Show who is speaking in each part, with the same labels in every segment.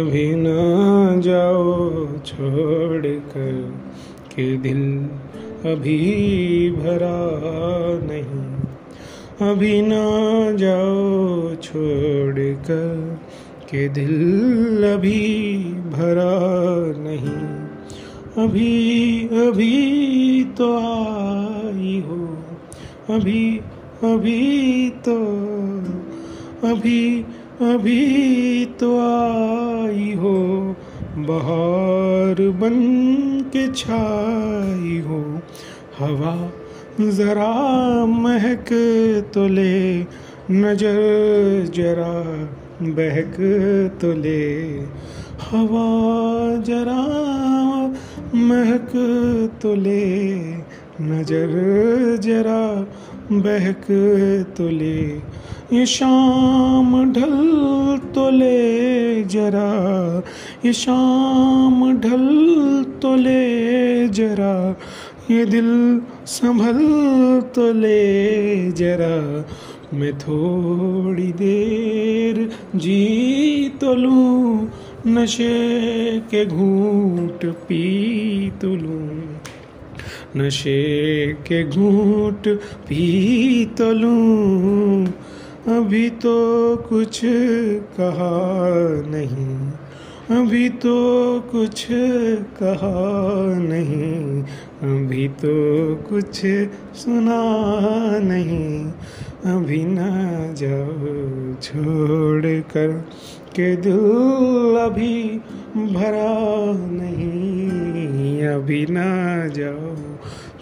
Speaker 1: अभी न जाओ, छोड़ कर के दिल अभी भरा नहीं। अभी न जाओ, छोड़ कर के दिल अभी भरा नहीं। अभी अभी तो आई हो, अभी अभी तो अभी अभी तो आई हो, बहार बन के छाई हो। हवा जरा महक तो ले, नज़र जरा बहक तो ले। हवा जरा महक तो ले, नज़र जरा बहक तो ले। ये शाम ढल तो ले जरा, ये शाम ढल तो ले जरा, ये दिल संभल तो ले जरा, मैं थोड़ी देर जी तो लूँ, नशे के घूट पी तो लूँ, नशे के घूट पी तो लूँ अभी तो कुछ कहा नहीं। अभी तो कुछ कहा नहीं। अभी तो कुछ सुना नहीं। अभी ना जाओ छोड़ कर के दिल अभी भरा नहीं। अभी ना जाओ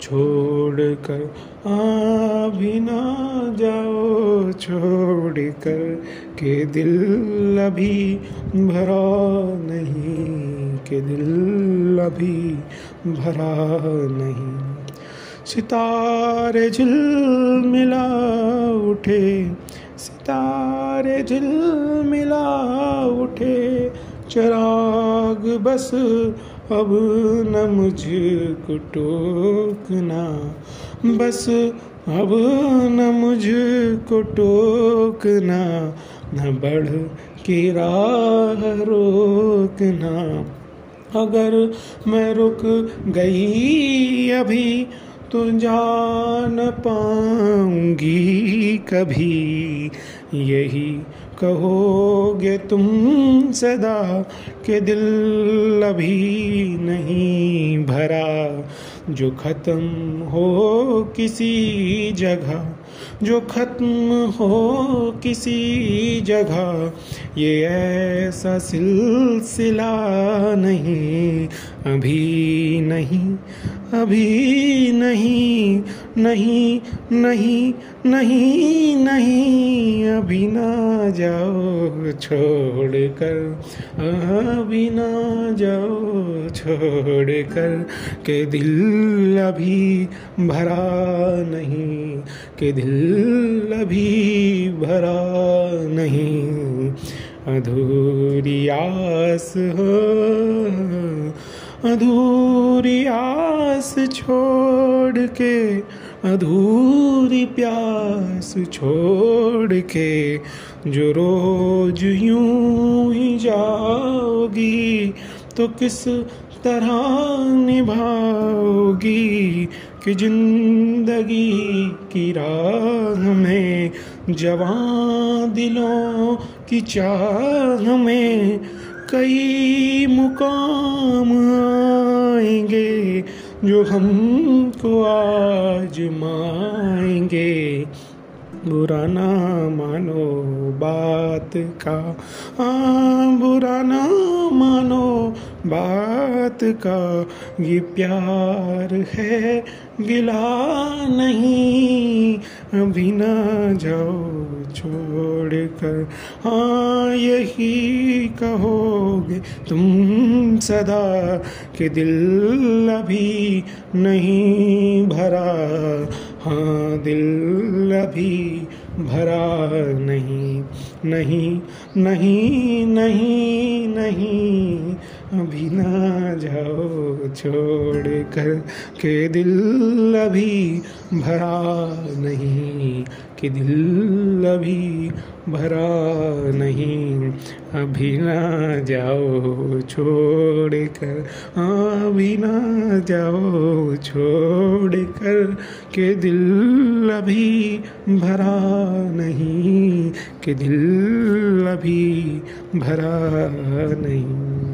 Speaker 1: छोड़ कर आ भी ना जाओ छोड़ कर के दिल अभी भरा नहीं, के दिल अभी भरा नहीं। सितारे झिल मिला उठे, सितारे झिल मिला उठे चराग बस, अब न मुझको टोकना। बस, अब न मुझको टोकना। न बढ़ के राह रोकना। अगर मैं रुक गई अभी तो जान पाऊँगी कभी। यही कहोगे तुम सदा के दिल अभी नहीं भरा। जो ख़त्म हो किसी जगह, जो ख़त्म हो किसी जगह ये ऐसा सिलसिला नहीं, अभी नहीं अभी नहीं नहीं नहीं नहीं नहीं, अभी ना जाओ छोड़ कर अभी ना जाओ छोड़ कर के दिल अभी भरा नहीं, के दिल अभी भरा नहीं। अधूरी आस हो, अधूरी आस छोड़ के, अधूरी प्यास छोड़ के, जो रोज यूँ ही जाओगी तो किस तरह निभाओगी कि ज़िंदगी की राह में जवां दिलों की चाह में कई मुकाम आएँगे जो हमको आजमाएँगे। बुरा ना मानो बात का हाँ बुरा ना मानो बात का ये प्यार है गिला नहीं। अभी ना जाओ छोड़ कर हाँ यही कहोगे तुम सदा कि दिल अभी नहीं भरा। हाँ दिल अभी भरा नहीं नहीं नहीं नहीं नहीं। अभी ना जाओ छोड़ कर के दिल अभी भरा नहीं, कि दिल अभी भरा नहीं। अभी ना जाओ छोड़ कर अभी ना जाओ छोड़ कर के दिल अभी भरा नहीं। के दिल अभी भरा नहीं।